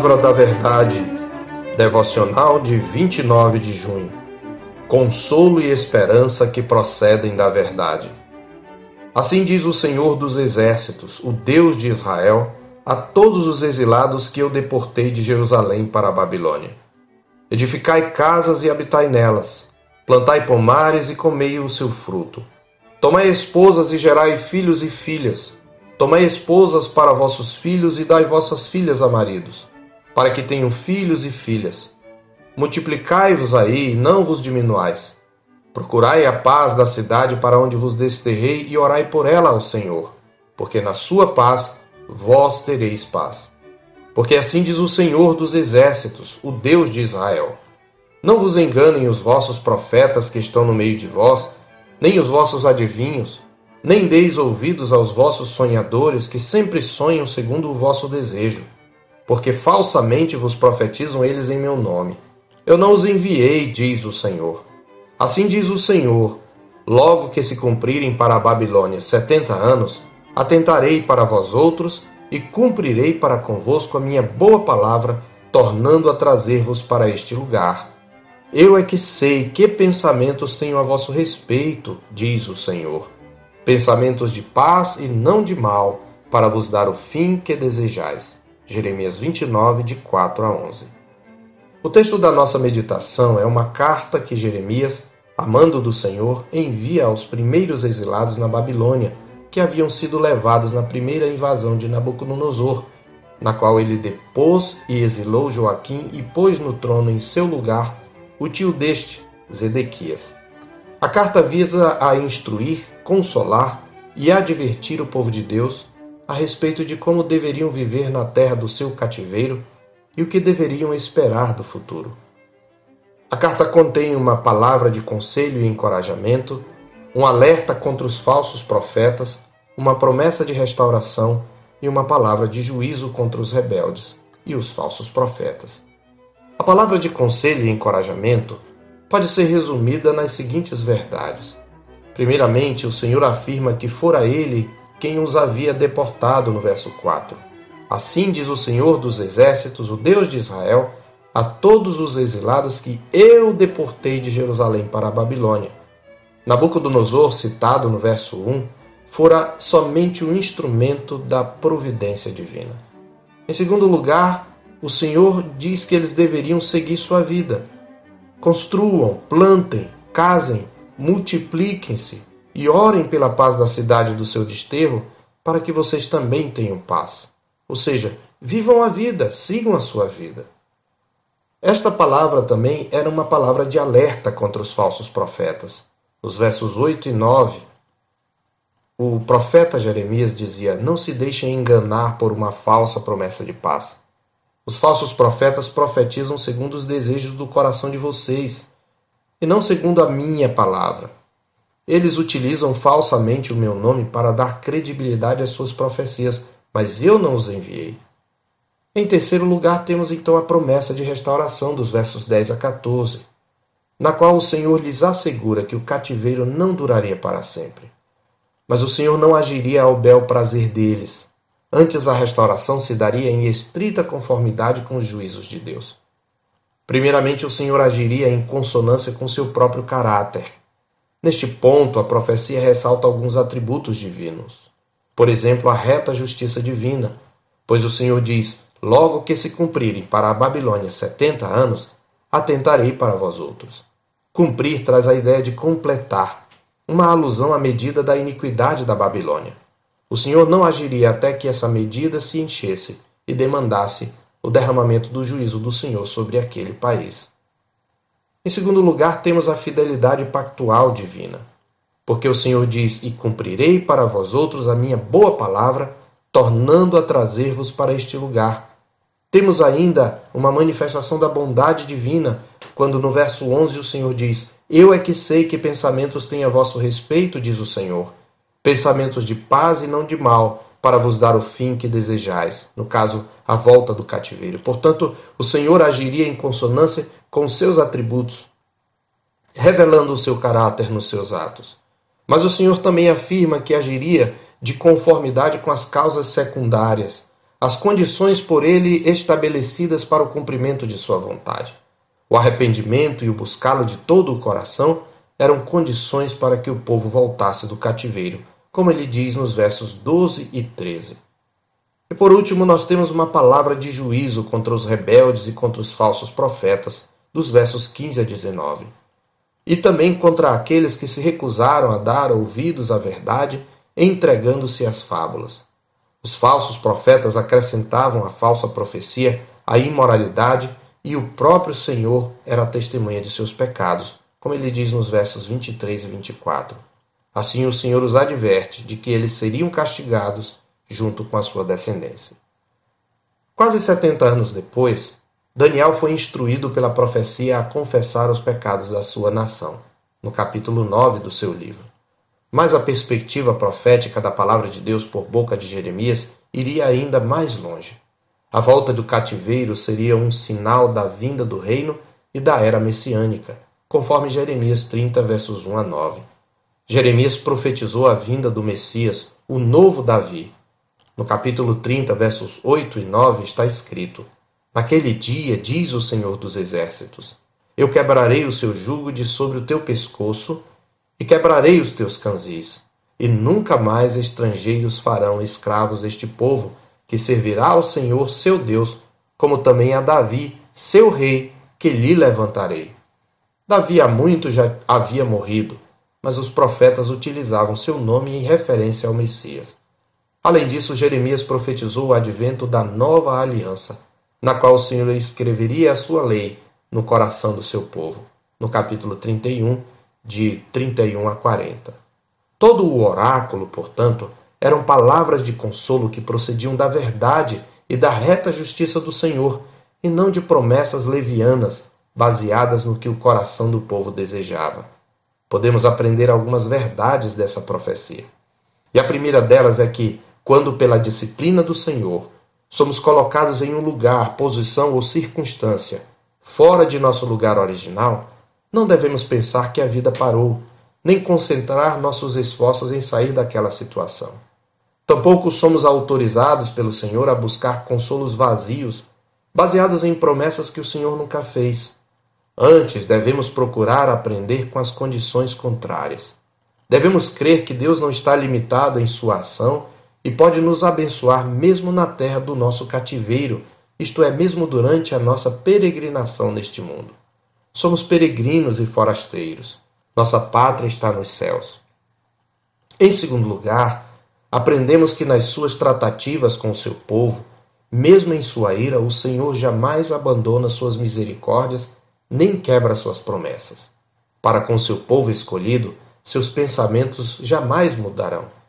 Palavra da Verdade, devocional de 29 de junho. Consolo e esperança que procedem da verdade. Assim diz o Senhor dos Exércitos, o Deus de Israel, a todos os exilados que eu deportei de Jerusalém para a Babilônia. Edificai casas e habitai nelas, plantai pomares e comei o seu fruto. Tomai esposas e gerai filhos e filhas Tomai esposas para vossos filhos e dai vossas filhas a maridos, para que tenham filhos e filhas. Multiplicai-vos aí não vos diminuais. Procurai a paz da cidade para onde vos desterrei e orai por ela ao Senhor, porque na sua paz vós tereis paz. Porque assim diz o Senhor dos exércitos, o Deus de Israel: Não vos enganem os vossos profetas que estão no meio de vós, nem os vossos adivinhos, nem deis ouvidos aos vossos sonhadores que sempre sonham segundo o vosso desejo, porque falsamente vos profetizam eles em meu nome. Eu não os enviei, diz o Senhor. Assim diz o Senhor: logo que se cumprirem para a Babilônia setenta anos, atentarei para vós outros e cumprirei para convosco a minha boa palavra, tornando a trazer-vos para este lugar. Eu é que sei que pensamentos tenho a vosso respeito, diz o Senhor pensamentos de paz e não de mal, para vos dar o fim que desejais. Jeremias 29, de 4 a 11. O texto da nossa meditação é uma carta que Jeremias, amando do Senhor, envia aos primeiros exilados na Babilônia, que haviam sido levados na primeira invasão de Nabucodonosor, na qual ele depôs e exilou Joaquim e pôs no trono em seu lugar o tio deste, Zedequias. A carta visa a instruir, consolar e advertir o povo de Deus a respeito de como deveriam viver na terra do seu cativeiro e o que deveriam esperar do futuro. A carta contém uma palavra de conselho e encorajamento, um alerta contra os falsos profetas, uma promessa de restauração e uma palavra de juízo contra os rebeldes e os falsos profetas. A palavra de conselho e encorajamento pode ser resumida nas seguintes verdades. Primeiramente, o Senhor afirma que fora ele quem os havia deportado no verso 4. Assim diz o Senhor dos Exércitos, o Deus de Israel, a todos os exilados que eu deportei de Jerusalém para a Babilônia. Nabucodonosor, citado no verso 1, fora somente um instrumento da providência divina. Em segundo lugar, o Senhor diz que eles deveriam seguir sua vida, Construam, plantem, casem, multipliquem-se e orem pela paz da cidade do seu desterro, para que vocês também tenham paz. Ou seja, vivam a vida, sigam a sua vida. Esta palavra também era uma palavra de alerta contra os falsos profetas. Nos versos 8 e 9, o profeta Jeremias dizia: Não se deixem enganar por uma falsa promessa de paz. Os falsos profetas profetizam segundo os desejos do coração de vocês, e não segundo a minha palavra. Eles utilizam falsamente o meu nome para dar credibilidade às suas profecias, mas eu não os enviei. Em terceiro lugar, temos então a promessa de restauração dos versos 10 a 14, na qual o Senhor lhes assegura que o cativeiro não duraria para sempre. Mas o Senhor não agiria ao bel prazer deles, Antes, a restauração se daria em estrita conformidade com os juízos de Deus. Primeiramente, o Senhor agiria em consonância com seu próprio caráter. Neste ponto, a profecia ressalta alguns atributos divinos. Por exemplo, a reta justiça divina, pois o Senhor diz: Logo que se cumprirem para a Babilônia setenta anos, atentarei para vós outros. Cumprir traz a ideia de completar, uma alusão à medida da iniquidade da Babilônia. O Senhor não agiria até que essa medida se enchesse e demandasse o derramamento do juízo do Senhor sobre aquele país. Em segundo lugar, temos a fidelidade pactual divina, porque o Senhor diz: E cumprirei para vós outros a minha boa palavra, tornando a trazer-vos para este lugar. Temos ainda uma manifestação da bondade divina, quando no verso 11 o Senhor diz: Eu é que sei que pensamentos têm a vosso respeito, diz o Senhor pensamentos de paz e não de mal, para vos dar o fim que desejais, no caso, a volta do cativeiro. Portanto, o Senhor agiria em consonância com seus atributos, revelando o seu caráter nos seus atos. Mas o Senhor também afirma que agiria de conformidade com as causas secundárias, as condições por ele estabelecidas para o cumprimento de sua vontade. O arrependimento e o buscá-lo de todo o coração eram condições para que o povo voltasse do cativeiro, como ele diz nos versos 12 e 13. E por último, nós temos uma palavra de juízo contra os rebeldes e contra os falsos profetas, dos versos 15 a 19. E também contra aqueles que se recusaram a dar ouvidos à verdade, entregando-se às fábulas. Os falsos profetas acrescentavam à falsa profecia a imoralidade e o próprio Senhor era testemunha de seus pecados, como ele diz nos versos 23 e 24. Assim o Senhor os adverte de que eles seriam castigados junto com a sua descendência. Quase 70 anos depois, Daniel foi instruído pela profecia a confessar os pecados da sua nação, no capítulo 9 do seu livro. Mas a perspectiva profética da palavra de Deus por boca de Jeremias iria ainda mais longe. A volta do cativeiro seria um sinal da vinda do reino e da era messiânica, conforme Jeremias 30, versos 1 a 9. Jeremias profetizou a vinda do Messias, o novo Davi. No capítulo 30, versos 8 e 9 está escrito: Naquele dia, diz o Senhor dos Exércitos: Eu quebrarei o seu jugo de sobre o teu pescoço e quebrarei os teus canzis, e nunca mais estrangeiros farão escravos este povo, que servirá ao Senhor seu Deus, como também a Davi, seu rei, que lhe levantarei. Davi há muito já havia morrido, mas os profetas utilizavam seu nome em referência ao Messias. Além disso, Jeremias profetizou o advento da nova aliança, na qual o Senhor escreveria a sua lei no coração do seu povo. No capítulo 31, de 31 a 40. Todo o oráculo, portanto, eram palavras de consolo que procediam da verdade e da reta justiça do Senhor, e não de promessas levianas baseadas no que o coração do povo desejava. Podemos aprender algumas verdades dessa profecia. E a primeira delas é que, quando pela disciplina do Senhor somos colocados em um lugar, posição ou circunstância fora de nosso lugar original, não devemos pensar que a vida parou, nem concentrar nossos esforços em sair daquela situação. Tampouco somos autorizados pelo Senhor a buscar consolos vazios, baseados em promessas que o Senhor nunca fez. Antes, devemos procurar aprender com as condições contrárias. Devemos crer que Deus não está limitado em sua ação e pode nos abençoar mesmo na terra do nosso cativeiro, isto é, mesmo durante a nossa peregrinação neste mundo. Somos peregrinos e forasteiros. Nossa pátria está nos céus. Em segundo lugar, aprendemos que nas suas tratativas com o seu povo, mesmo em sua ira, o Senhor jamais abandona suas misericórdias nem quebra suas promessas. Para com seu povo escolhido, seus pensamentos jamais mudarão.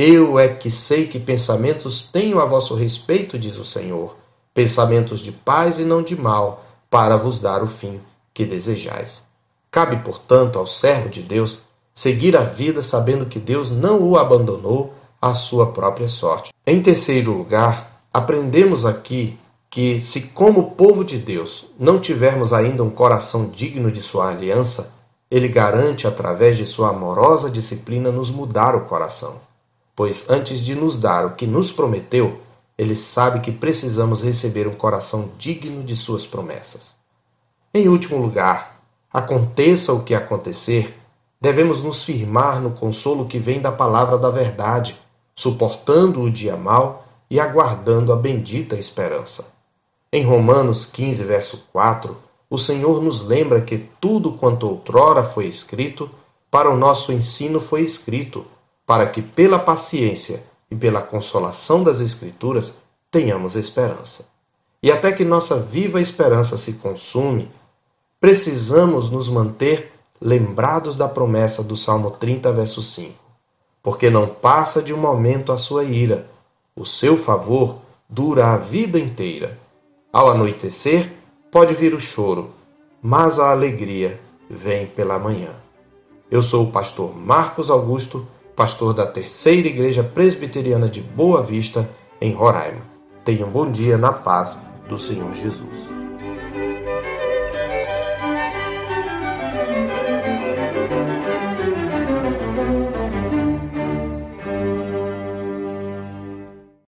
Eu é que sei que pensamentos tenho a vosso respeito, diz o Senhor, pensamentos de paz e não de mal, para vos dar o fim que desejais. Cabe, portanto, ao servo de Deus seguir a vida sabendo que Deus não o abandonou à sua própria sorte. Em terceiro lugar, aprendemos aqui que, se como povo de Deus não tivermos ainda um coração digno de sua aliança, ele garante, através de sua amorosa disciplina, nos mudar o coração. Pois antes de nos dar o que nos prometeu, ele sabe que precisamos receber um coração digno de suas promessas. Em último lugar, aconteça o que acontecer, devemos nos firmar no consolo que vem da palavra da verdade, suportando o dia mau e aguardando a bendita esperança. Em Romanos 15, verso 4, o Senhor nos lembra que tudo quanto outrora foi escrito, para o nosso ensino foi escrito, para que pela paciência e pela consolação das Escrituras tenhamos esperança. E até que nossa viva esperança se consume, precisamos nos manter lembrados da promessa do Salmo 30, verso 5. Porque não passa de um momento a sua ira, o seu favor dura a vida inteira. Ao anoitecer, pode vir o choro, mas a alegria vem pela manhã. Eu sou o pastor Marcos Augusto, pastor da Terceira Igreja Presbiteriana de Boa Vista, em Roraima. Tenha um bom dia na paz do Senhor Jesus.